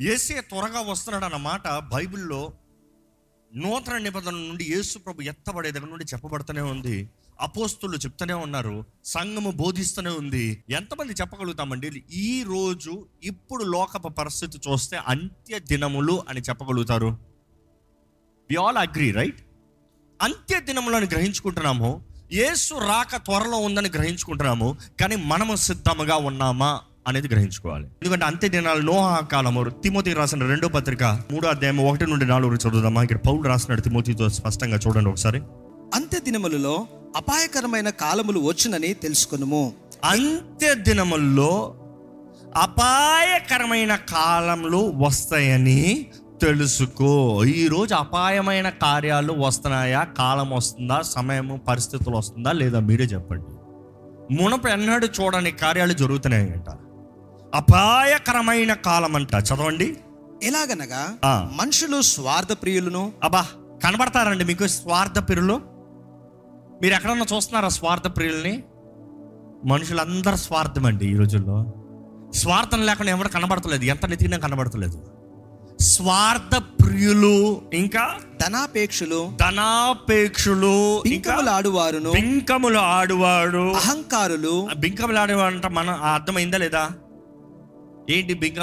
ఏసే త్వరగా వస్తున్నాడు అన్న మాట బైబిల్లో నూతన నిబంధన నుండి యేసు ప్రభు ఎత్తబడే దగ్గర నుండి చెప్పబడుతూనే ఉంది. అపోస్తులు చెప్తూనే ఉన్నారు. సంఘము బోధిస్తూనే ఉంది. ఎంతమంది చెప్పగలుగుతామండి? ఈ రోజు ఇప్పుడు లోకపు పరిస్థితి చూస్తే అంత్య దినములు అని చెప్పగలుగుతారు. వి ఆల్ అగ్రీ రైట్ అంత్య దినములను గ్రహించుకుంటున్నాము. యేసు రాక త్వరలో ఉందని గ్రహించుకుంటున్నాము. కానీ మనము సిద్ధముగా ఉన్నామా? అనేది గ్రహించుకోవాలి. ఎందుకంటే అంత్య దినాలు నోహా కాలము తిమోతి రాసిన రెండో పత్రిక మూడో అధ్యాయం ఒకటి నుండి నాలుగు చదువుదామా? ఇక్కడ పౌలు రాసినాడు తిమోతితో స్పష్టంగా చూడండి ఒకసారి. అంత్య దినములలో అపాయకరమైన కాలములు వచ్చునని తెలుసుకొనుము. అంత్య దినముల్లో అపాయకరమైన కాలంలో వస్తాయని తెలుసుకో. ఈరోజు అపాయమైన కార్యాలు వస్తున్నాయా? కాలం వస్తుందా? సమయము పరిస్థితులు వస్తుందా? లేదా మీరే చెప్పండి. మునపు ఎన్నడూ చూడని కార్యాలు జరుగుతున్నాయంట. అపాయకరమైన కాలం అంట చదవండి. ఎలాగనగా. మనుషులు స్వార్థ ప్రియులను అబ్బా కనబడతారండి మీకు స్వార్థ ప్రియులు మీరు ఎక్కడన్నా చూస్తున్నారా స్వార్థ ప్రియుల్ని మనుషులందరూ స్వార్థం అండి ఈ రోజుల్లో. స్వార్థం లేకుండా ఎవరు కనబడతలేదు ఎంత నెతికినా కనబడతలేదు. స్వార్థ ప్రియులు ఇంకా? ధనాపేక్షలు ధనాపేక్షులు ఇంకా? పింకములు ఆడువారును బింకములు ఆడువాడు అహంకారులు. బింకములు ఆడేవాడు అంటే మన అర్థమైందా లేదా? ఏంటి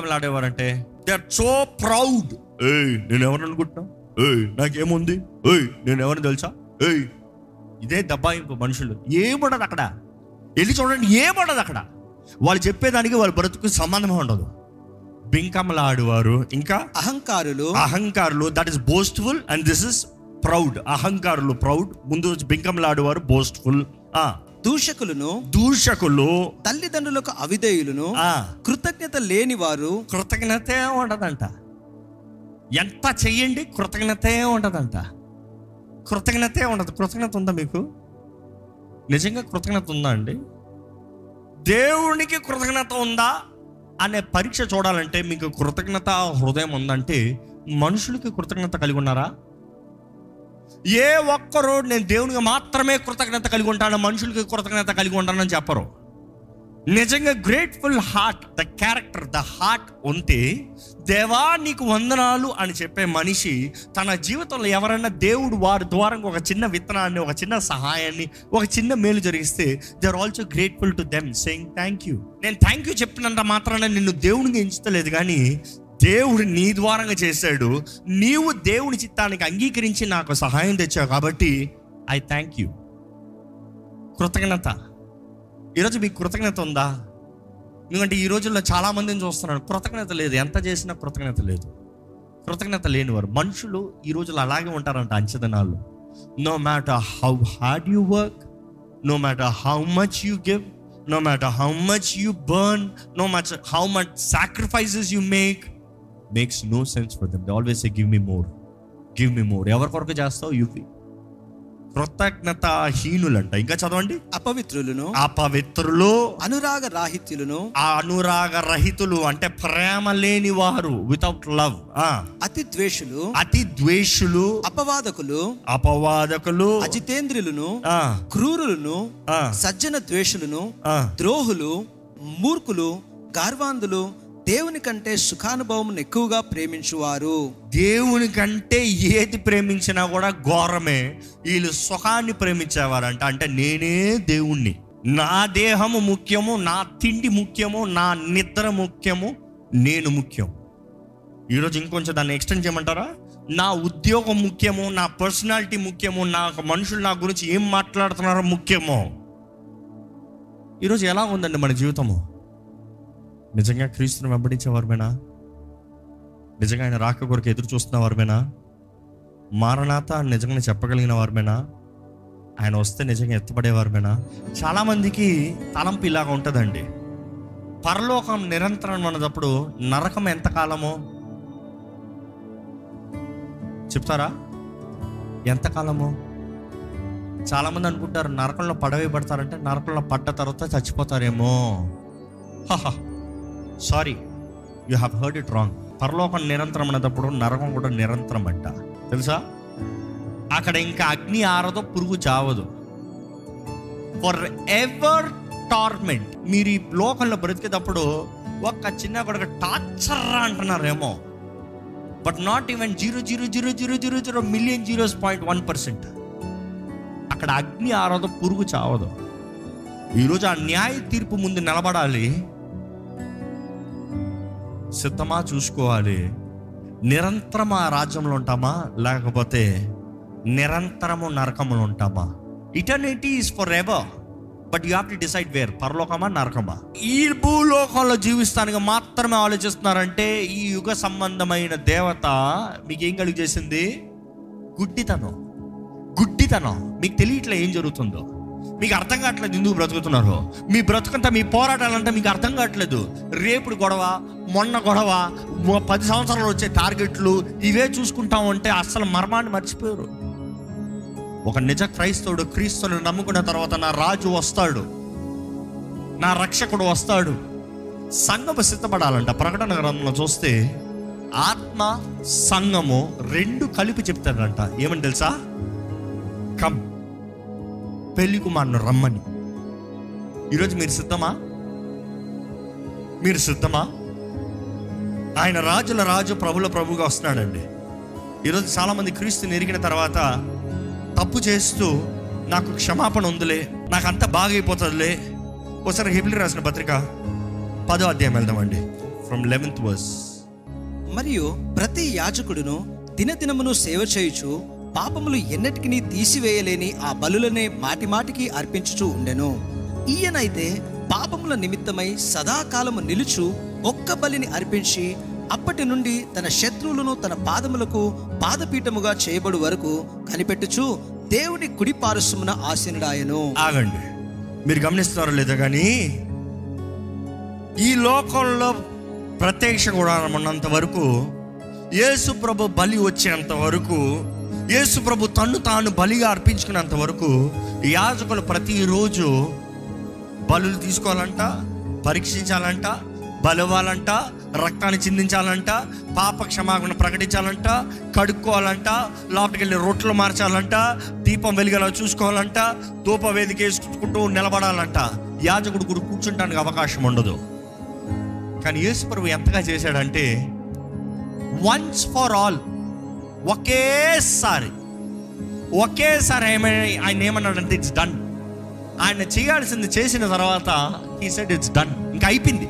అంటే దే ఆర్ సో ప్రౌడ్ ఏయ్ నేను ఎవరు అనుకుంటున్నా? ఏయ్ నాకేముంది? ఏయ్ నేను ఎవరిని తెలుసా? ఏయ్ ఇదే దబ్బాయింపు మనుషులు. ఏముండదు అక్కడ? వెళ్ళి చూడండి ఏముండదు అక్కడ? వాళ్ళు చెప్పేదానికి వాళ్ళ బ్రతుకు సంబంధం ఉండదు. బింకములు ఆడువారు ఇంకా? అహంకారులు. అహంకారులు. That is boastful and this is proud అహంకారులు proud ముందు బింకములు ఆడువారు బోస్ట్ఫుల్ దూషకులను దూషకులు తల్లిదండ్రులకు అవిధేయులను కృతజ్ఞత లేని వారు కృతజ్ఞతే ఉండదంట. ఎంత చెయ్యండి కృతజ్ఞతే ఉండదంట. కృతజ్ఞతే ఉండదు. కృతజ్ఞత ఉందా మీకు? నిజంగా కృతజ్ఞత ఉందా అండి? దేవునికి కృతజ్ఞత ఉందా అనే పరీక్ష చూడాలంటే మీకు కృతజ్ఞత హృదయం ఉందంటే మనుషులకి కృతజ్ఞత కలిగి ఉన్నారా? ఏ ఒక్కరు నేను దేవునికి మాత్రమే కృతజ్ఞత కలిగి ఉంటాను మనుషులకి కృతజ్ఞత కలిగి ఉంటానని చెప్పరు. నిజంగా grateful heart the character the heart ఉంటే దేవా నీకు వందనాలు అని చెప్పే మనిషి తన జీవితంలో ఎవరైనా దేవుడు వారి ద్వారా ఒక చిన్న విత్తనాన్ని ఒక చిన్న సహాయాన్ని ఒక చిన్న మేలు జరిగిస్తే they are also grateful to them saying thank you నేను థ్యాంక్ యూ చెప్పినంత మాత్రాన నిన్ను దేవునికి ఎంచుతలేదు కానీ దేవుడు నీ ద్వారంగా చేశాడు. నీవు దేవుని చిత్తానికి అంగీకరించి నాకు సహాయం తెచ్చావు కాబట్టి ఐ థ్యాంక్ యూ కృతజ్ఞత. ఈరోజు మీకు కృతజ్ఞత ఉందా? ఎందుకంటే ఈ రోజుల్లో చాలా మందిని చూస్తున్నాను. కృతజ్ఞత లేదు. ఎంత చేసినా కృతజ్ఞత లేదు. కృతజ్ఞత లేనివారు. మనుషులు ఈ రోజుల్లో అలాగే ఉంటారంట అంచదనాలు. No matter how hard you work no matter how much you give no matter how much you burn no much how much sacrifices you make makes no sense for them they always give me more give me more ఎవరి కొరకు చేస్తావు? You కృతజ్ఞత హీనులంట. ఇంకా చదవండి. అపవిత్రులను. అపవిత్రులు. అనురాగ రాహిత్యులను. ఆ అనురాగ రహితులు అంటే ప్రేమ లేని వారు వితౌట్ లవ్ అతి ద్వేషులు. అతి ద్వేషులు. అపవాదకులు. అపవాదకులు. అజితేంద్రులను. క్రూరులను. సజ్జన ద్వేషులను. ద్రోహులు. మూర్ఖులు. గార్వాంధులు. దేవుని కంటే సుఖానుభవం ఎక్కువగా ప్రేమించువారు. దేవుని కంటే ఏది ప్రేమించినా కూడా ఘోరమే. వీళ్ళు సుఖాన్ని ప్రేమించేవారంట. అంటే నేనే దేవుణ్ణి. నా దేహము ముఖ్యము నా తిండి ముఖ్యము నా నిద్ర ముఖ్యము నేను ముఖ్యం. ఈరోజు ఇంకొంచెం దాన్ని ఎక్స్టెండ్ చేయమంటారా? నా ఉద్యోగం ముఖ్యము నా పర్సనాలిటీ ముఖ్యము నా మనుషులు నా గురించి ఏం మాట్లాడుతున్నారో ముఖ్యమో. ఈరోజు ఎలా ఉందండి మన జీవితము? నిజంగా క్రీస్తుని వెంబడించేవారుమేనా నిజంగా ఆయన రాక కొరకు ఎదురు చూస్తున్న వారమేనా? మారణాత నిజంగా చెప్పగలిగిన వారమేనా? ఆయన వస్తే నిజంగా ఎత్తపడేవారమేనా చాలామందికి తలంపు ఇలాగ ఉంటుందండి. పరలోకం నిరంతరం అన్నదప్పుడు నరకం ఎంతకాలమో? చెప్తారా? ఎంతకాలమో? చాలామంది అనుకుంటారు నరకంలో పడవే పడతారంటే నరకంలో పడ్డ తర్వాత చచ్చిపోతారేమో. Sorry you have heard it wrong పరలోకం నిరంతరం అన్నప్పుడు నరకం కూడా నిరంతరం అంట తెలుసా? అక్కడ ఇంకా అగ్ని ఆరదు పురుగు చావదు. ఫర్ ఎవర్ టార్మెంట్ మీరు ఈ లోకంలో బ్రతికేటప్పుడు ఒక చిన్న కొడుకు torture అంటున్నారేమో. But not even zero zero zero zero zero zero million zeros point one percent అక్కడ అగ్ని ఆరాధ పురుగు చావదు. ఈరోజు ఆ న్యాయ తీర్పు ముందు నిలబడాలి. సిద్ధమా చూసుకోవాలి? నిరంతరం ఆ రాజ్యంలో ఉంటామా? లేకపోతే నిరంతరము నరకములు ఉంటామా? Eternity is for ever but you have to decide where పరలోకమా నరకమా? ఈ భూలోకంలో జీవిస్తానికి మాత్రమే ఆలోచిస్తున్నారంటే ఈ యుగ సంబంధమైన దేవత మీకు ఏం కలిగి చేసింది? గుడ్డితనం. గుడ్డితనం. మీకు తెలియట్లే ఏం జరుగుతుందో. మీకు అర్థం కావట్లేదు ఎందుకు బ్రతుకుతున్నారు? మీ బ్రతుకంతా మీ పోరాటాలంటే మీకు అర్థం కావట్లేదు. రేపుడు గొడవ మొన్న గొడవ పది సంవత్సరాలు వచ్చే టార్గెట్లు ఇవే చూసుకుంటా ఉంటే అస్సలు మర్మాన్ని మర్చిపోయారు. ఒక నిజ క్రైస్తవుడు క్రీస్తుని నమ్ముకున్న తర్వాత నా రాజు వస్తాడు నా రక్షకుడు వస్తాడు. సంఘము సిద్ధపడాలంట ప్రకటన గ్రంథంలో చూస్తే ఆత్మ సంఘము రెండు కలిపి చెప్తాడంట ఏమని తెలుసా? కమ్ పెళ్ళి కుమారుని రమ్మని. ఈరోజు మీరు సిద్ధమా? మీరు సిద్ధమా? ఆయన రాజుల రాజు ప్రభుల ప్రభుగా వస్తున్నాడండి. ఈరోజు చాలామంది క్రీస్తుని ఎరిగిన తర్వాత తప్పు చేస్తూ నాకు క్షమాపణ ఉందిలే నాకు అంత బాగైపోతుందిలే. ఒకసారి హెబిలి రాసిన పత్రిక పదో అధ్యాయం వెళ్దామండి. ఫ్రమ్ లెవెన్త్ వర్స్ మరియు ప్రతి యాజకుడును దినదినమును సేవ చేయుచు పాపములు ఎన్నటికి తీసివేయలేని ఆ బలులనే మాటిమాటికి అర్పించుచూ ఉండెను. ఈయనైతే పాపముల నిమిత్తమై సదాకాలము నిలుచు ఒక్క బలిని అర్పించి అప్పటి నుండి తన శత్రువులను తన పాదములకు పాదపీఠముగా చేయబడు వరకు కనిపెట్టుచు దేవుని కుడి పారుసమున ఆసీనుడాయను. ఆగండి. మీరు గమనిస్తున్నారో లేదో కానీ ఈ లోకంలో ప్రత్యక్ష గుడారం ఉన్నంత వరకు యేసు ప్రభు బలి వచ్చేంత వరకు యేసు ప్రభు తన్ను తాను బలిగా అర్పించుకున్నంత వరకు యాజకులు ప్రతిరోజు బలులు తీసుకోవాలంట పరీక్షించాలంట బలవాలంట రక్తాన్ని చిందించాలంట పాప క్షమాపణ ప్రకటించాలంట కడుక్కోవాలంట లోపలికి వెళ్ళి రొట్టెలు మార్చాలంట దీపం వెలిగేలా చూసుకోవాలంట ధూప వేదిక వేసుకుంటూ నిలబడాలంట. యాజకుడు గుడి కూర్చుంటానికి అవకాశం ఉండదు. కానీ యేసుప్రభు ఎంతగా చేశాడంటే వన్స్ ఫర్ ఆల్ ఒకేసారి ఒకేసారి ఏమైనా ఆయన ఏమన్నాడంటే ఇట్స్ డన్ ఆయన చేయాల్సింది చేసిన తర్వాత ఈ సెడ్ ఇట్స్ డన్ ఇంకా అయిపోయింది.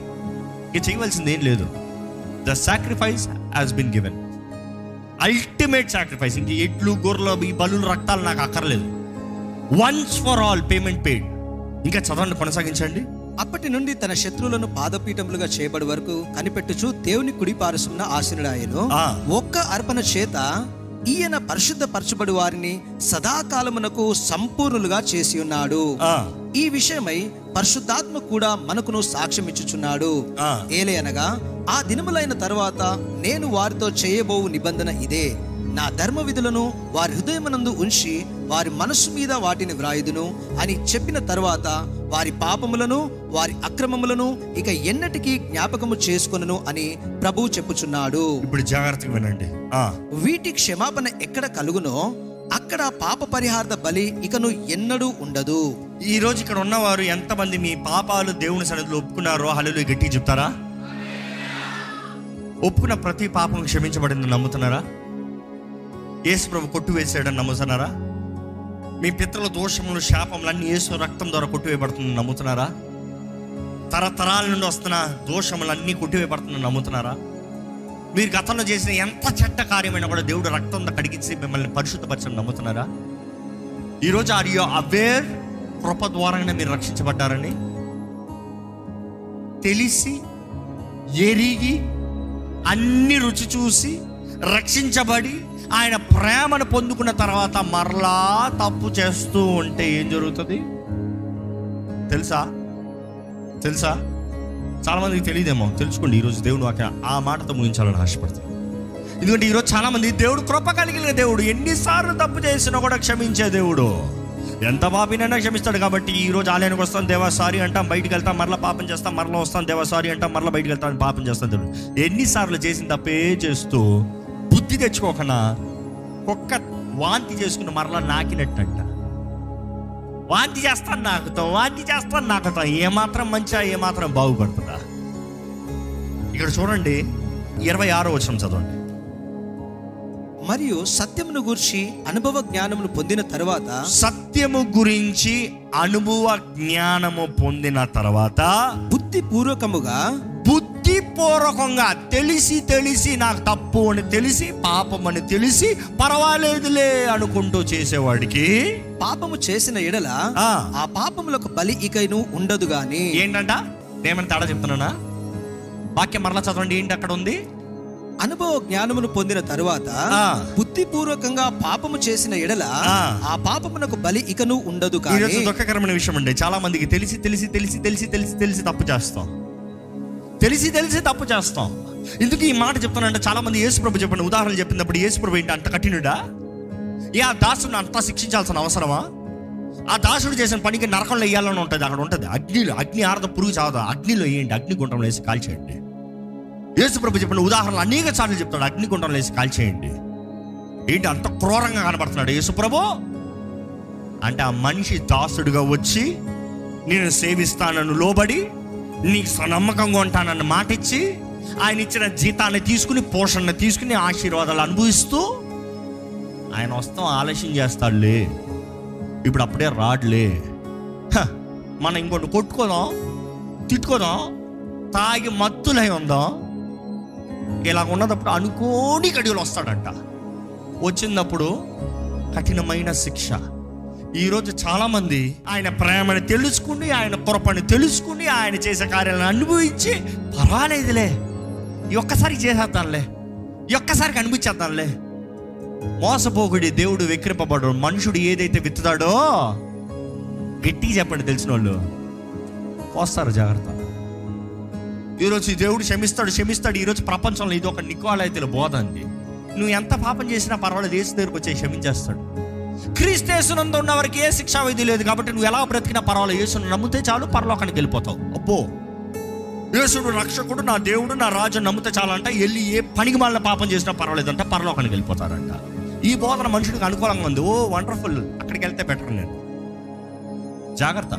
ఇంకా చేయవలసింది ఏం లేదు. The sacrifice has been given ultimate sacrifice ఇంక ఎట్లు గొర్రెలు ఈ బలులు రక్తాలు నాకు అక్కర్లేదు. Once for all payment paid ఇంకా చదవండి కొనసాగించండి. అప్పటి నుండి తన శత్రువులను పాదపీఠములుగా చేయబడి వరకు కనిపెట్టుచు దేవుని కుడి పారుసమున ఆసీనుడాయను ఆ. ఒక్క అర్పణ చేత ఈయన పరిశుద్ధపరచబడి వారిని సదాకాలమునకు సంపూర్ణులుగా చేసి ఉన్నాడు. ఈ విషయమై పరిశుద్ధాత్మ కూడా మనకును సాక్ష్యం ఇచ్చుచున్నాడు. ఏలే అనగా ఆ దినములైన తర్వాత నేను వారితో చేయబోవు నిబంధన ఇదే. నా ధర్మ విధులను వారి హృదయమునందు ఉంచి వారి మనస్సు మీద వాటిని వ్రాయుదును అని చెప్పిన తర్వాత వారి పాపములను వారి అక్రమములను ఇక ఎన్నటికీ జ్ఞాపకము చేసుకొనును అని ప్రభువు చెప్పుచున్నాడు. ఇప్పుడు జాగ్రత్తగా వినండి. వీటి క్షమాపణ ఎక్కడ కలుగునో అక్కడ పాప పరిహార్థ బలి ఇకను ఎన్నడూ ఉండదు. ఈ రోజు ఇక్కడ ఉన్నవారు ఎంతమంది మీ పాపాలు దేవుని సన్నిధిలో ఒప్పుకున్నారో హల్లు గట్టిగా చెప్తారా? ఒప్పుకున్న ప్రతి పాపం క్షమించబడిందని నమ్ముతున్నారా? యేసు కొట్టువేశాడని కొట్టు నమ్ముతున్నారా? మీ పితృల దోషములు శాపములు అన్ని యేసు రక్తం ద్వారా కొట్టివేయబడుతుంది నమ్ముతున్నారా? తరతరాల నుండి వస్తున్న దోషములన్నీ కొట్టివేయబడుతుందని నమ్ముతున్నారా? మీరు గతంలో చేసిన ఎంత చెడ్డ కార్యమైనా కూడా దేవుడు రక్తంతో కడిగించి మిమ్మల్ని పరిశుద్ధపరచని నమ్ముతున్నారా? ఈరోజు ఆర్ యు అవేర్ కృప ద్వారానే మీరు రక్షించబడ్డారని? తెలిసి ఎరిగి అన్ని రుచి చూసి రక్షించబడి ఆయన ప్రేమను పొందుకున్న తర్వాత మరలా తప్పు చేస్తూ ఉంటే ఏం జరుగుతుంది? తెలుసా? తెలుసా? చాలామందికి తెలియదేమో. తెలుసుకోండి ఈరోజు దేవుడు వాక్య ఆ మాటతో ముగించాలని ఆశపడుతుంది ఎందుకంటే ఈరోజు చాలామంది దేవుడు కృప కలిగిన దేవుడు. ఎన్నిసార్లు తప్పు చేసినా కూడా క్షమించే దేవుడు. ఎంత పాపినైనా క్షమిస్తాడు కాబట్టి ఈ రోజు ఆలయానికి వస్తాం దేవా సారీ అంటాం బయటికి వెళ్తాం మరలా పాపం చేస్తాం మరలా వస్తాం దేవా సారీ అంటాం మరలా బయటికి వెళ్తాం పాపం చేస్తాం దేవుడు. ఎన్నిసార్లు చేసిన తప్పే చేస్తూ బుద్ధి తెచ్చుకోకుండా కుక్క వాంతి చేసుకుని మరలా నాకినట్టంట. వాంతి చేస్తాను నాకుతాం వాంతి చేస్తాను నాకుతాం ఏమాత్రం మంచిగా ఏమాత్రం బాగుపడుతుందా? ఇక్కడ చూడండి ఇరవై ఆరో వచనం చదవండి. మరియు సత్యమును గూర్చి అనుభవ జ్ఞానమును పొందిన తరువాత సత్యము గురించి అనుభవ జ్ఞానము పొందిన తర్వాత బుద్ధిపూర్వకముగా బుద్ధిపూర్వకంగా తెలిసి తెలిసి నాకు తప్పు అని తెలిసి పాపం అని తెలిసి పర్వాలేదులే అనుకుంటూ చేసేవాడికి. పాపము చేసిన ఎడల ఆ. పాపములకు బలి ఇకైను ఉండదు గాని. ఏంటంట? నేమైనా తేడా చెప్తున్నానా? వాక్యం మరలా చదవండి ఏంటి అక్కడ ఉంది? అనుభవ జ్ఞానమును పొందిన తరువాత. బుద్ధిపూర్వకంగా పాపము చేసిన ఎడల ఆ. పాపమునకు బలి ఇకను ఉండదు కానీ. దుఃఖకరమైన విషయం అండి. చాలా మందికి తెలిసి తెలిసి తెలిసి తెలిసి తెలిసి తెలిసి తప్పు చేస్తాం. తెలిసి తెలిసి తప్పు చేస్తాం. ఎందుకు ఈ మాట చెప్తానంటే చాలా మంది యేసుప్రభు చెప్పిన ఉదాహరణ చెప్పినప్పుడు యేసుప్రభు ఏంటి అంత కఠినుడా? ఏ ఆ దాసుని అంతా శిక్షించాల్సిన అవసరమా? ఆ దాసుడు చేసిన పనికి నరకంలో వేయాలని ఉంటుంది అక్కడ ఉంటుంది. అగ్నిలో అగ్ని ఆరద పురుగు చావదా. అగ్నిలో వేయండి అగ్నిగుండంలో వేసి కాల్చేయండి. యేసుప్రభు చెప్పిన ఉదాహరణలు అనేక సార్లు చెప్తాడు అగ్నిగుండంలో వేసి కాల్చేయండి. ఏంటి అంత క్రూరంగా కనబడుతున్నాడు యేసుప్రభు అంటే ఆ మనిషి దాసుడుగా వచ్చి నేను సేవిస్తానని లోబడి నీకు నమ్మకంగా ఉంటానన్న మాట ఇచ్చి ఆయన ఇచ్చిన జీతాన్ని తీసుకుని పోషణ తీసుకుని ఆశీర్వాదాలు అనుభవిస్తూ ఆయన వస్తాం ఆలస్యం చేస్తాడులే. ఇప్పుడు అప్పుడే రాడులే. హ, మనం ఇంకోటి కొట్టుకోదాం తిట్టుకోదాం తాగి మత్తులై ఉందాం. ఇలా ఉన్నదప్పుడు అనుకోని గడియలు వస్తాడంట. వచ్చినప్పుడు కఠినమైన శిక్ష. ఈరోజు చాలామంది ఆయన ప్రేమను తెలుసుకుని ఆయన పొరపని తెలుసుకుని ఆయన చేసే కార్యాలను అనుభవించి పర్వాలేదులే. ఈ చేసేద్దాంలే. ఈ ఒక్కసారికి అనిపించేద్దాంలే మోసపోకుడి దేవుడు విక్రింపబడు మనుషుడు ఏదైతే విత్తుతాడో గట్టిగా చెప్పండి తెలిసిన వాళ్ళు పోస్తారు జాగ్రత్త. ఈరోజు ఈ దేవుడు క్షమిస్తాడు క్షమిస్తాడు. ఈరోజు ప్రపంచంలో ఇది ఒక నికోలైతే బోధ అంది నువ్వు ఎంత పాపం చేసినా పర్వాలేదు ఏసు దగ్గరకు వచ్చి క్షమించేస్తాడు. క్రీస్తేసునందు ఉన్న వారికి ఏ శిక్షా విధి లేదు కాబట్టి నువ్వు ఎలా బ్రతికినా పర్వాలేదు. యేసును నమ్మితే చాలు పరలోకానికి వెళ్ళిపోతావు. అబ్బో! యేసుడు రక్షకుడు నా దేవుడు నా రాజు నమ్మితే చాలంట వెళ్ళి ఏ పనికి మాలిన పాపం చేసినా పర్వాలేదంట పరలోకానికి వెళ్ళిపోతారంట. ఈ బోధన మనుషుడికి అనుకూలంగా ఉంది. Oh wonderful! అక్కడికి వెళ్తే బెటర్ నేను. జాగ్రత్త.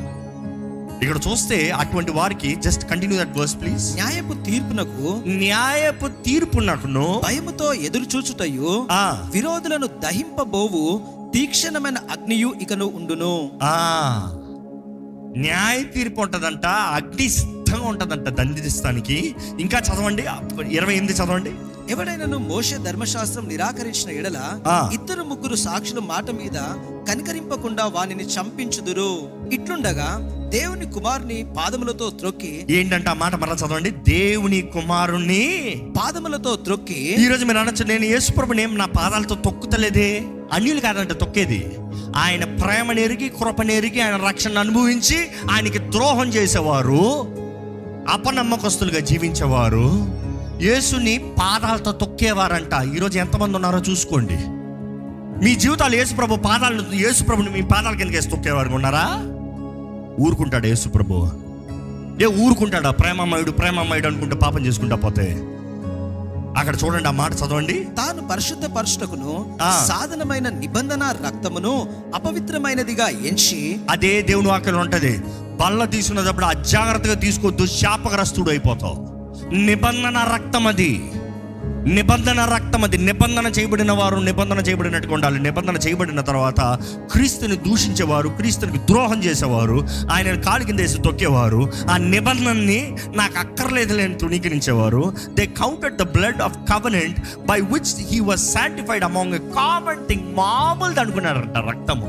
ఇక్కడ చూస్తే అటువంటి వారికి just continue that verse please. న్యాయపు తీర్పునకు న్యాయపు తీర్పునకును భయముతో ఎదురు చూచుటయు ఆ, విరోధులను దహింపబోవు తీక్షణమైన అగ్నియు ఇకను ఉండును. ఆ, న్యాయ తీర్పు ఉంటదంట అగ్ని సిద్ధంగా ఉంటదంట దండిస్తానికి. ఇంకా చదవండి ఇరవై ఎనిమిది చదవండి. ఎవడైనను మోషే ధర్మశాస్త్రం నిరాకరించిన ఎడల. ఇద్దరు ముగ్గురు సాక్షుల మాట మీద కనికరింపకుండా వానిని చంపించుదురు. ఇట్లుండగా దేవుని కుమారుని పాదములతో త్రొక్కి ఏంటంటే ఆ మాట మరలా చదవండి? దేవుని కుమారుణ్ణి పాదములతో త్రొక్కి ఈ రోజు మీరు అనొచ్చు నేను యేసుప్రభుని ఏం నా పాదాలతో తొక్కుతలేదే? అన్యులు కాదంట తొక్కేది. ఆయన ప్రేమను ఎరిగి కృపను ఎరిగి ఆయన రక్షణ అనుభవించి ఆయనకి ద్రోహం చేసేవారు అపనమ్మకస్తులుగా జీవించేవారు. యేసుని పాదాలతో తొక్కేవారంట. ఈరోజు ఎంతమంది ఉన్నారో చూసుకోండి. మీ జీవితాలు యేసుప్రభు పాదాలను యేసుప్రభుని మీ పాదాల కిందకేసి తొక్కేవారు ఉన్నారా? ఊరుకుంటాడు యేసుప్రభు ఏ ఊరుకుంటాడా? ప్రేమమయుడు ప్రేమమయుడు అనుకుంటూ పాపం చేసుకుంటా పోతే. అక్కడ చూడండి ఆ మాట చదవండి. తాను పరిశుద్ధ పరుషుటకును ఆ. సాధనమైన నిబంధన రక్తమును అపవిత్రమైనదిగా ఎంచి అదే దేవుని వాక్యం ఉంటది. బల్ల తీసుకున్నప్పుడు అజాగ్రత్తగా తీసుకోవద్దు శాపగ్రస్తుడు అయిపోతావు. నిబంధన రక్తం అది నిబంధన రక్తం అది. నిబంధన చేయబడిన వారు నిబంధన చేయబడినట్టుగా ఉండాలి. నిబంధన చేయబడిన తర్వాత క్రీస్తుని దూషించేవారు క్రీస్తునికి ద్రోహం చేసేవారు ఆయన కాలు కింద వేసి తొక్కేవారు ఆ నిబంధనని నాకు అక్కర్లేదు లేని తృణీకరించేవారు. They counted the blood of covenant by which he was sanctified among common thing మామూలుది అనుకున్నారంట రక్తము.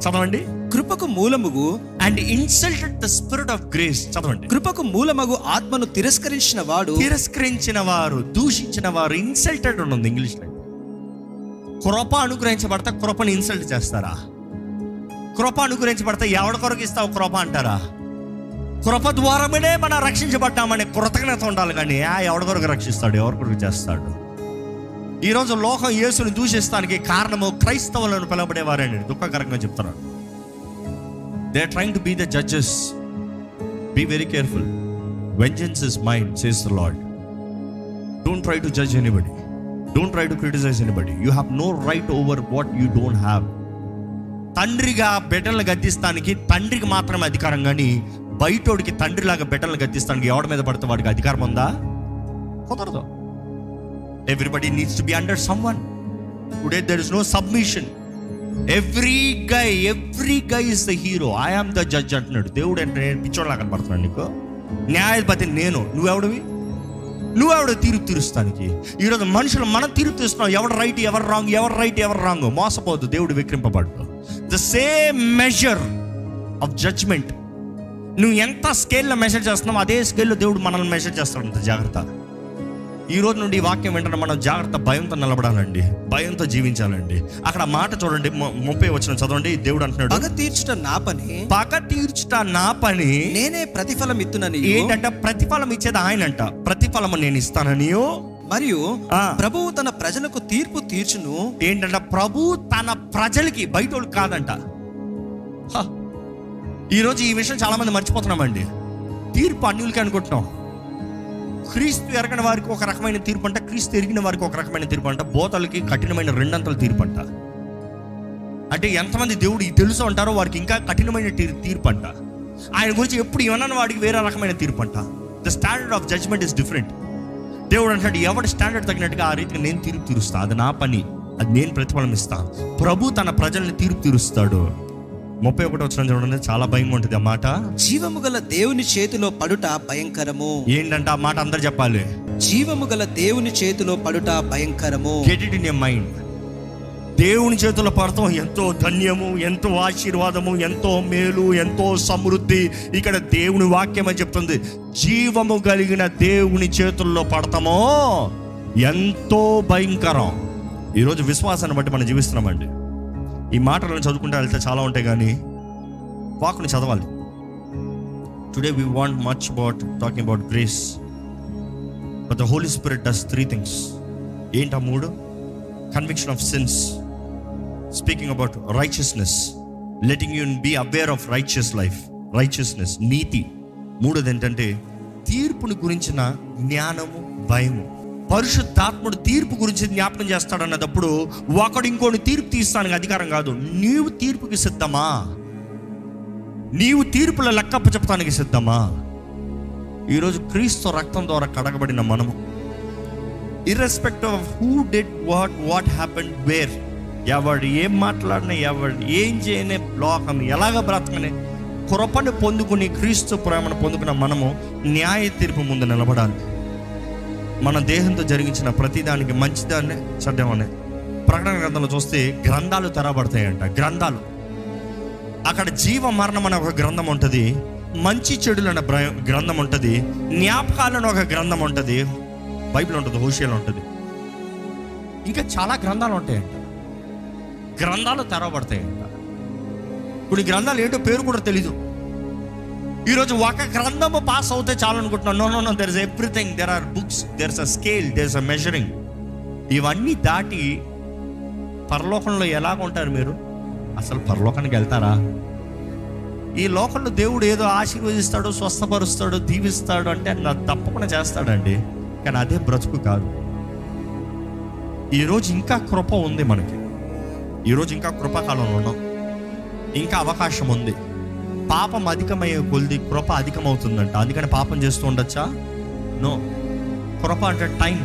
చదవండి. కృపకు మూలముగు and insulted the spirit of grace చదవండి. కృపకు మూలమగు ఆత్మను తిరస్కరించిన వాడు తిరస్కరించిన వారు దూషించిన వారు ఇన్సల్టెడ్ ఉంది ఇంగ్లీష్లో. కృప అనుగ్రహించబడితే కృపను ఇన్సల్ట్ చేస్తారా? కృప అనుగ్రహించబడితే ఎవరి కొరకు ఇస్తావు కృప అంటారా? కృప ద్వారమనే మనం రక్షించబడ్డామనే కృతజ్ఞత ఉండాలి కానీ ఆ ఎవరి కొరకు రక్షిస్తాడు? ఎవరి కొరకు చేస్తాడు? ఈరోజు లోకం యేసుని దూషిస్తానికి కారణము క్రైస్తవులను పిలవబడేవారండి దుఃఖకరంగా చెప్తున్నాను. They trying to be the judges be very careful vengeance is mine says the lord don't try to judge anybody don't try to criticise anybody you have no right over what you don't have తండ్రిగా బిడ్డలను గద్దిస్తానికి తండ్రికి మాత్రమే అధికారం కానీ బయటోడికి తండ్రిలాగా బిడ్డలను గద్దిస్తానికి ఎవడ మీద పడితే వాడికి అధికారం ఉందా? కుదరదు. Everybody needs to be under someone today there is no submission every guy every guy is the hero I am the judge అంటున్నాడు. దేవుడు అంటే నేను కనపడుతున్నాడు నీకు. న్యాయాధిపతి నేను. నువ్వెవడివి? నువ్వెవడ తీర్పు తీరుస్తానికి? ఈరోజు మనుషులు మనం తీర్పు తీస్తున్నాం ఎవరు రైట్ ఎవరు రాంగ్ ఎవరు రైట్ ఎవరు రాంగ్? మోసపోవద్దు. దేవుడు విక్రింపబడు the same measure of judgment నువ్వు ఎంత స్కేల్లో మెసేజ్ చేస్తున్నావు అదే స్కేల్లో దేవుడు మనల్ని మెసేజ్ చేస్తాడంత జాగ్రత్త. ఈ రోజు నుండి ఈ వాక్యం వెంటనే మనం జాగ్రత్త భయంతో నిలబడాలండి. భయంతో జీవించాలండి. అక్కడ మాట చూడండి ముప్పై వచ్చిన చదవండి. దేవుడు అంటున్నాడు పగ తీర్చుట నా పని పగ తీర్చుట నా పని నేనే ప్రతిఫలం ఇత్తునని ఏంటంటే ప్రతిఫలం ఇచ్చేది ఆయన అంట ప్రతిఫలము నేను ఇస్తానని మరియు. ప్రభువు తన ప్రజలకు తీర్పు తీర్చును. ఏంటంటే ప్రభు తన ప్రజలకి బయటోళ్ళు కాదంట. ఈరోజు ఈ విషయం చాలా మంది మర్చిపోతున్నామండి. తీర్పు అన్యులకి అనుకుంటున్నాం. క్రీస్తు ఎరగని వారికి ఒక రకమైన తీర్పు అంట క్రీస్తు ఎరిగిన వారికి ఒక రకమైన తీర్పు అంట బోతలకి కఠినమైన రెండంతల తీర్పు అంట. అంటే ఎంతమంది దేవుడు తెలుసు అంటారో వారికి ఇంకా కఠినమైన తీర్పు అంట. ఆయన గురించి ఎప్పుడు ఏమన్నా వాడికి వేరే రకమైన తీర్పు అంట. The standard of judgment is different దేవుడు అంటాడు ఎవరి స్టాండర్డ్ తగినట్టుగా ఆ రీతిగా నేను తీర్పు తీరుస్తా? అది నా పని. అది నేను ప్రతిఫలం ఇస్తాను ప్రభు తన ప్రజల్ని తీర్పు తీరుస్తాడు. ముప్పై ఒకటి వచ్చిన చూడండి చాలా భయంగా ఉంటుంది ఆ మాట. జీవము గల దేవుని చేతిలో పడుట భయంకరము. ఏంటంటే ఆ మాట అందరు చెప్పాలి. జీవము గల దేవుని చేతిలో పడుట భయంకరము. గెట్ ఇట్ ఇన్ మైండ్ దేవుని చేతుల పడతాం ఎంతో ధన్యము ఎంతో ఆశీర్వాదము ఎంతో మేలు ఎంతో సమృద్ధి. ఇక్కడ దేవుని వాక్యం అని చెప్తుంది. జీవము కలిగిన దేవుని చేతుల్లో పడతామో ఎంతో భయంకరం. ఈరోజు విశ్వాసాన్ని బట్టి మనం జీవిస్తున్నామండి. ఈ మాటలను చదువుకుంటే వెళ్తే చాలా ఉంటాయి కానీ వాకుని చదవాలి. Today we want much about talking about grace but the Holy Spirit does three things ఏంటా మూడు? Conviction of sins speaking about righteousness letting you be aware of righteous life righteousness నీతి. మూడోది ఏంటంటే తీర్పుని గురించిన జ్ఞానము భయము. పరిశుద్ధాత్ముడు తీర్పు గురించి జ్ఞాపకం చేస్తాడన్నప్పుడు ఒకడు ఇంకోటి తీర్పు తీస్తానికి అధికారం కాదు. నీవు తీర్పుకి సిద్ధమా? నీవు తీర్పుల లెక్కప్ప చెప్తానికి సిద్ధమా? ఈరోజు క్రీస్తు రక్తం ద్వారా కడగబడిన మనము. Irrespective of who dead what what happen where ఎవడు ఏం మాట్లాడినా ఎవడు ఏం చేయనే లోకం ఎలాగ బ్రతకనే కృపను పొందుకుని క్రీస్తు ప్రేమను పొందుకున్న మనము న్యాయ తీర్పు ముందు నిలబడాలి. మన దేహంతో జరిగించిన ప్రతిదానికి మంచిదాన్ని చెడ్డమనే ప్రకటన గ్రంథంలో చూస్తే గ్రంథాలు తెరబడతాయంట గ్రంథాలు. అక్కడ జీవ మరణం అనే ఒక గ్రంథం ఉంటుంది మంచి చెడులు అనే గ్రంథం ఉంటుంది జ్ఞాపకాలను ఒక గ్రంథం ఉంటుంది బైబిల్ ఉంటుంది హోషియల్ ఉంటుంది. ఇంకా చాలా గ్రంథాలు ఉంటాయంట. గ్రంథాలు తెరవబడతాయంట కొన్ని గ్రంథాలు ఏంటో పేరు కూడా తెలీదు. ఈరోజు ఒక గ్రంథము పాస్ అవుతే చాలు అనుకుంటున్నాను. No no no there is everything there are books there is a scale there is a measuring ఇవన్నీ దాటి పరలోకంలో ఎలాగ ఉంటారు మీరు? అసలు పరలోకానికి వెళ్తారా? ఈ లోకంలో దేవుడు ఏదో ఆశీర్వదిస్తాడు స్వస్థపరుస్తాడు దీవిస్తాడు అంటే నా తప్పకుండా చేస్తాడండి. కానీ అదే బ్రతుకు కాదు. ఈరోజు ఇంకా కృప ఉంది మనకి. ఈరోజు ఇంకా కృపాకాలంలో ఉన్నాం. ఇంకా అవకాశం ఉంది. పాపం అధికమయ్యే కొలిది కృప అధికమవుతుందంట. అందుకని పాపం చేస్తూ ఉండొచ్చా? నో కృప అంటే time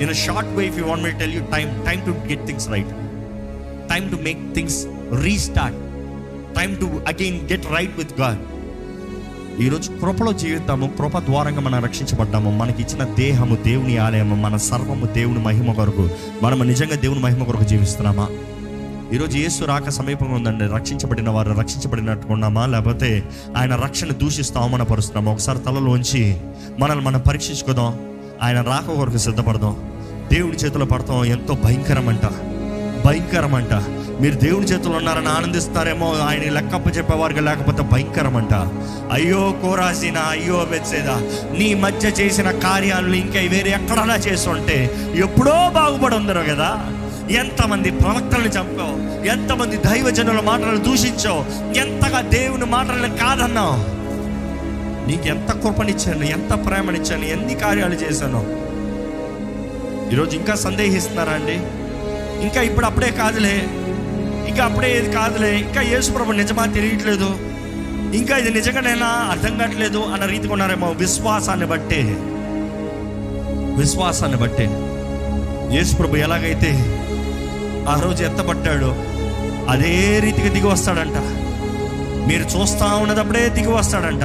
in a short way if you want me tell you time time to get things right time to make things restart time to again get right with God ఈరోజు కృపలో జీవితాము కృప ద్వారంగా మనం రక్షించబడ్డాము. మనకి ఇచ్చిన దేహము దేవుని ఆలయము మన సర్వము దేవుని మహిమ కొరకు. మనము నిజంగా దేవుని మహిమ కొరకు జీవిస్తున్నామా? ఈరోజు యేసు రాక సమీపంగా ఉందండి. రక్షించబడిన వారు రక్షించబడినట్టుకున్నామా లేకపోతే ఆయన రక్షణ దూషిస్తూ అవమానపరుస్తున్నామా? ఒకసారి తలలో ఉంచి మనల్ని మనం పరీక్షించుకుందాం. ఆయన రాక కొరకు సిద్ధపడదాం. దేవుడి చేతిలో పడతాం. ఎంతో భయంకరమంట. భయంకరమంట. మీరు దేవుని చేతులు ఉన్నారని ఆనందిస్తారేమో. ఆయన లెక్కప్ప చెప్పేవారుగా లేకపోతే భయంకరమంట. అయ్యో కోరాసిన అయ్యో బెచ్చేదా నీ మధ్య చేసిన కార్యాలు ఇంకా వేరే ఎక్కడన్నా చేస్తుంటే ఎప్పుడో బాగుపడి ఉందరు కదా. ఎంతమంది ప్రవక్తలను చంపావు? ఎంతమంది దైవజనుల మాటలను దూషించావు? ఎంతగా దేవుని మాటలను కాదన్నావు? నీకు ఎంత కృపనిచ్చాను ఎంత ప్రేమనిచ్చాను ఎన్ని కార్యాలు చేశాను? ఈరోజు ఇంకా సందేహిస్తున్నారా అండి? ఇంకా ఇప్పుడు అప్పుడే కాదులే. ఇంకా అప్పుడే ఏది కాదులే. ఇంకా యేసుప్రభు నిజమా తెలియట్లేదు. ఇంకా ఇది నిజంగానేనా? అర్థం కావట్లేదు అన్న రీతిగా ఉన్నారేమో విశ్వాసాన్ని బట్టే. విశ్వాసాన్ని బట్టే. యేసుప్రభు ఎలాగైతే ఆ రోజు ఎత్తపట్టాడో అదే రీతిగా దిగి వస్తాడంట. మీరు చూస్తా ఉన్నదప్పుడే దిగి వస్తాడంట.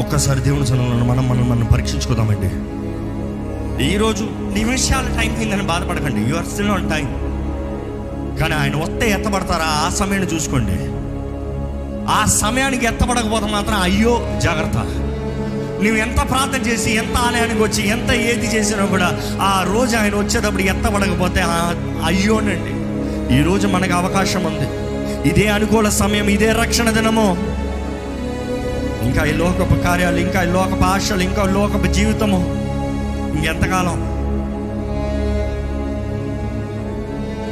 ఒక్కసారి దేవుని సన్నిధిలో మనం మనం మనం పరీక్షించుకుందామండి ఈరోజు నిమిషాల టైం అయిందని బాధపడకండి. You are still on time కానీ ఆయన వస్తే ఎత్తపడతారా ఆ సమయాన్ని చూసుకోండి. ఆ సమయానికి ఎత్తపడకపోతే మాత్రం అయ్యో జాగ్రత్త. నువ్వు ఎంత ప్రార్థన చేసి ఎంత ఆలయానికి వచ్చి ఎంత ఏది చేసినా కూడా ఆ రోజు ఆయన వచ్చేటప్పుడు ఎత్తబడకపోతే ఆ- అయ్యోనండి. ఈరోజు మనకు అవకాశం ఉంది. ఇదే అనుకూల సమయం ఇదే రక్షణ దినము. ఇంకా ఈ లోకపు కార్యాలు ఇంకా ఈ లోకపు ఆశలు ఇంకా లోకపు జీవితము. ఇంకెంతకాలం?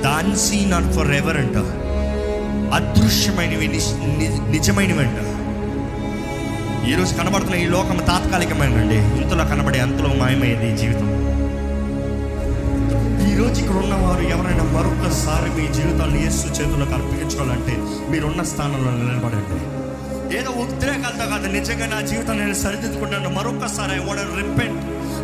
దాన్సీ నాట్ ఫర్ ఎవర్ అంట. అదృశ్యమైనవి నిజమైనవి అంట. ఈరోజు కనబడుతున్న ఈ లోకం తాత్కాలికమైనండి ఇంతలో కనబడే అంతలో మాయమైంది ఈ జీవితం. ఈరోజు ఇక్కడ ఉన్నవారు ఎవరైనా మరొకసారి మీ జీవితాన్ని యేసు చేతులకు అర్పించుకోవాలంటే మీరున్న స్థానంలో నిలబడండి. ఏదో ఉద్రేకాలతో కాదు నిజంగా నా జీవితం నేను సరిదిద్దుకుంటాను. మరొకసారి I want repent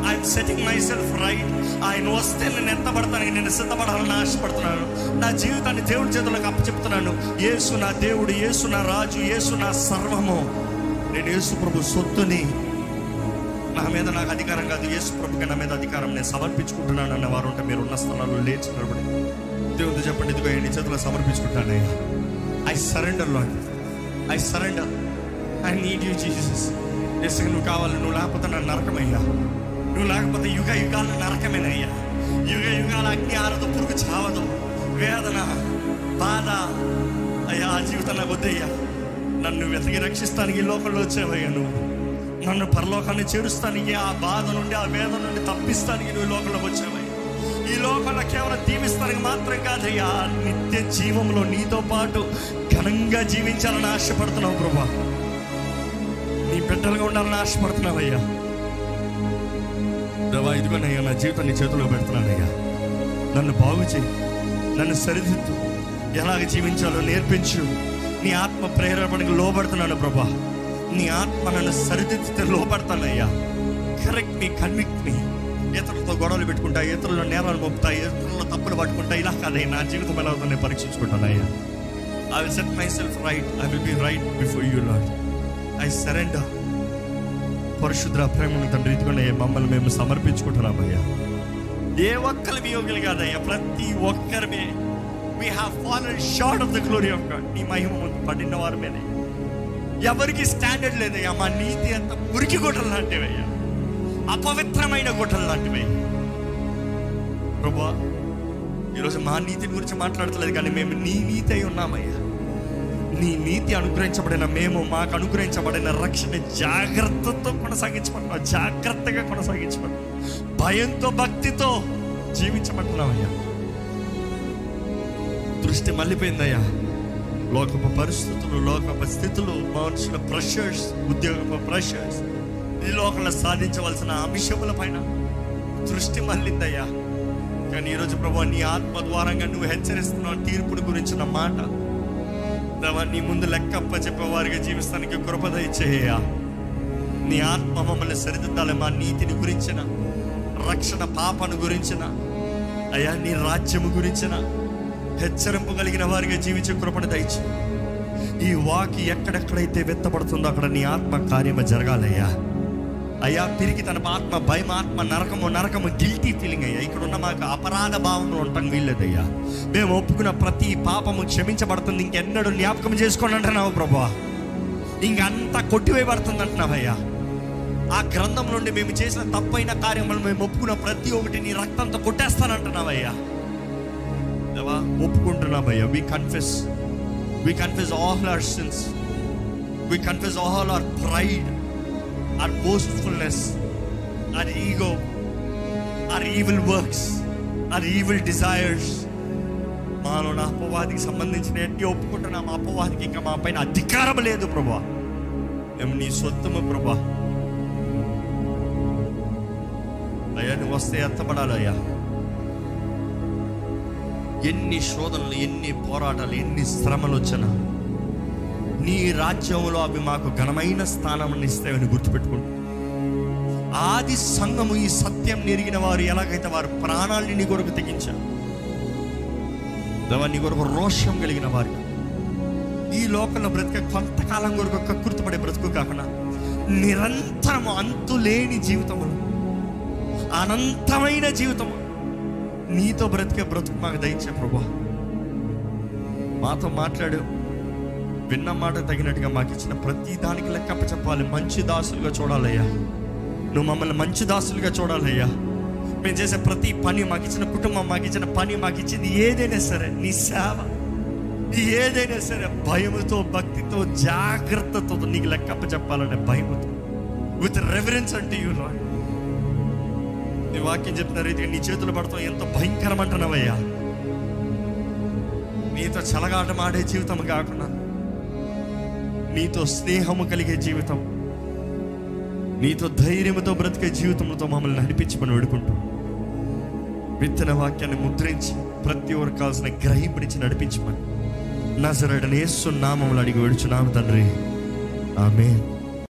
I'm setting myself right ఆయన వస్తే నేను ఎత్తబడతానికి నేను సిద్ధపడాలని ఆశపడుతున్నాను. నా జీవితాన్ని దేవుడి చేతులకు అప్పచెప్తున్నాను. యేసు నా దేవుడు యేసు నా రాజు యేసు నా సర్వము. నేను యేసు ప్రభు సొత్తుని నా మీద నాకు అధికారం కాదు. యేసు ప్రభుకి నా మీద అధికారం నేను సమర్పించుకుంటున్నాను అన్న వారు ఉంటే మీరు ఉన్న స్థలాల్లో లేచి నిలబడి దేవుడు చెప్పండి ఇదిగో నీ చేతిలో సమర్పించుకుంటాను. I surrender lord I surrender I need you Jesus ఎస్గా నువ్వు కావాలి నువ్వు లేకపోతే నా నరకమయ్యా. నువ్వు లేకపోతే యుగ యుగాల నరకమేనయ్యా. యుగ యుగాల అగ్ని ఆరదు పురుగు చావదు. వేదన బాధ అయ్యా ఆ జీవితం నాకు వద్దయ్యా. నన్ను వెతికి రక్షిస్తానికి ఈ లోకంలో వచ్చావయ్యా నువ్వు నన్ను పరలోకాన్ని చేరుస్తానికి ఆ బాధ నుండి ఆ వేద నుండి తప్పిస్తానికి నువ్వు ఈ లోకంలోకి ఈ లోకంలో కేవలం దీవిస్తానికి మాత్రం కాదయ్యా నిత్య జీవంలో నీతో పాటు ఘనంగా జీవించాలని ఆశపడుతున్నావు ప్రభా. నీ బిడ్డలుగా ఉండాలని ఆశపడుతున్నావయ్యా. ప్రభా ఇదిగోనయ్యా నా జీవితం నీ చేతిలో పెడుతున్నానయ్యా. నన్ను బాగు చేయి నన్ను సరిదిద్దు. ఎలాగ జీవించాలో నేర్పించు. నీ ఆత్మ ప్రేరణకు లోబడుతున్నాను ప్రభా. నీ ఆత్మ నన్ను సరిదిద్దితే లోబడతానయ్యా. కరెక్ట్ మీ కన్విక్ట్ మీ ఇతరులతో గొడవలు పెట్టుకుంటా ఇతరుల నేరాలు మోపుతా ఇతరుల తప్పులు పట్టుకుంటా ఇలా కాదయ్యా. నా జీవితం ఎలా అవుతుందో పరీక్షించుకుంటానయ్యా. I will set myself right I will be right before you lord I surrender పరిశుద్ర ప్రేమను తండ్రి ఇదిగోనే మమ్మల్ని మేము సమర్పించుకుంటున్నామయ్యా. ఏ ఒక్కరి వియోగులు కాదయ్యా ప్రతి ఒక్కరిమే. Me have fallen short of the glory of God నీ మహిమ పడిన వారి మీద. ఎవరికి స్టాండర్డ్ లేదయ్యా మా నీతి అంత మురికి గుట్టలు లాంటివయ్యా. అపవిత్రమైన గుట్టలు లాంటివి ప్రభా ఈరోజు మా నీతి గురించి మాట్లాడతలేదు కానీ మేము నీ నీతి అయి ఉన్నామయ్యా. నీ నీతి అనుగ్రహించబడిన మేము మాకు అనుగ్రహించబడిన రక్షణ జాగ్రత్తతో కొనసాగించబడుతున్నాం జాగ్రత్తగా కొనసాగించబడుతున్నాం భయంతో భక్తితో జీవించబడుతున్నామయ్యా దృష్టి మళ్ళీపోయిందయ్యా. లోకపు పరిస్థితులు లోకపు స్థితులు మనుషుల ప్రెషర్స్ ఉద్యోగపు ప్రెషర్స్ ఈ లోకంలో సాధించవలసిన అంశముల పైన దృష్టి మళ్ళిందయ్యా. కానీ ఈరోజు ప్రభు నీ ఆత్మ ద్వారంగా నువ్వు హెచ్చరిస్తున్న తీర్పుడు గురించిన మాట. దేవా నీ ముందు లెక్కప్ప చెప్పేవారిగా జీవిస్తానికి కృపద ఇచ్చేయ్యా నీ ఆత్మ మమ్మల్ని సరిదిద్దాలి మా నీతిని గురించిన రక్షణ పాపను గురించిన అయ్యా నీ రాజ్యము గురించిన హెచ్చరింపు కలిగిన వారిగా జీవించే కృపణ దయచి ఈ వాకి ఎక్కడెక్కడైతే వెత్తబడుతుందో అక్కడ నీ ఆత్మ కార్యము జరగాలయ్యా. అయ్యా తిరిగి తన ఆత్మ భయం ఆత్మ నరకము నరకము గిల్టీ ఫీలింగ్ అయ్యా. ఇక్కడ ఉన్న మాకు అపరాధ భావంలో ఉండటం వీల్లేదయ్యా. మేము ఒప్పుకున్న ప్రతి పాపము క్షమించబడుతుంది. ఇంకెన్నడూ జ్ఞాపకం చేసుకోండి అంటున్నావు ప్రభా ఇంకంతా కొట్టివేయబడుతుంది అంటున్నావయ్యా ఆ గ్రంథం నుండి మేము చేసిన తప్పైన కార్యములు మేము ఒప్పుకున్న ప్రతి ఒక్కటి నీ రక్తంతో కొట్టేస్తానంటున్నావయ్యా. దేవా ఒప్పుకుంటున్నామయ్యా. We confess we confess all our sins we confess all our pride or boastfulness or ego or evil works or evil desires మాలో నా అపవాదికి సంబంధించిన ఎన్ని ఒప్పుకుంటున్నాం మా అపవాదికి ఇంకా మా పైన అధికారం లేదు ప్రభా మేము నీ సొత్తము ప్రభా అయ్యా నువ్వు వస్తే ఎత్తపడాలయ్యా ఎన్ని శోధనలు ఎన్ని పోరాటాలు ఎన్ని శ్రమలు వచ్చినా నీ రాజ్యంలో అవి మాకు ఘనమైన స్థానం ఇస్తాయని గుర్తుపెట్టుకుంటు ఆది సంఘము ఈ సత్యం నెరిగిన వారు ఎలాగైతే వారు ప్రాణాలని నీ కొరకు తెగించారు నీ కొరకు రోషం కలిగిన వారు ఈ లోకంలో బ్రతిక కొంతకాలం కొరకు కక్కుర్తిపడే బ్రతుకు కాకుండా నిరంతరము అంతులేని జీవితములు అనంతమైన జీవితము నీతో బ్రతికే బ్రతుకు మాకు దయచే ప్రభా. మాతో మాట్లాడు. విన్న మాట తగినట్టుగా మాకు ఇచ్చిన ప్రతి దానికి లెక్కప్ప చెప్పాలి. మంచి దాసులుగా చూడాలయ్యా. నువ్వు మమ్మల్ని మంచి దాసులుగా చూడాలయ్యా. మేము చేసే ప్రతి పని మాకు ఇచ్చిన కుటుంబం మాకు ఇచ్చిన పని మాకు ఇచ్చింది ఏదైనా సరే నీ సేవ. ఏదైనా సరే భయముతో భక్తితో జాగ్రత్తతో నీకు లెక్కప్ప చెప్పాలనే భయముతో. విత్ రెఫరెన్స్ అంటే యూ లాడ్ నీ వాక్యం చెప్పిన రీతిగా నీ చేతులు పడతాం ఎంత భయంకరం అంటున్నావయ్యా నీతో చలగాటం ఆడే జీవితం కాకుండా నీతో స్నేహము కలిగే జీవితం నీతో ధైర్యముతో బ్రతికే జీవితంతో మమ్మల్ని నడిపించమని వేడుకుంటూ విత్తన వాక్యాన్ని ముద్రించి ప్రతి ఒక్కరు కావాల్సిన గ్రహింపునిచ్చి నడిపించమని. నా సరడని నామములు అడిగి వేడుచున్నాము తండ్రి. ఆమె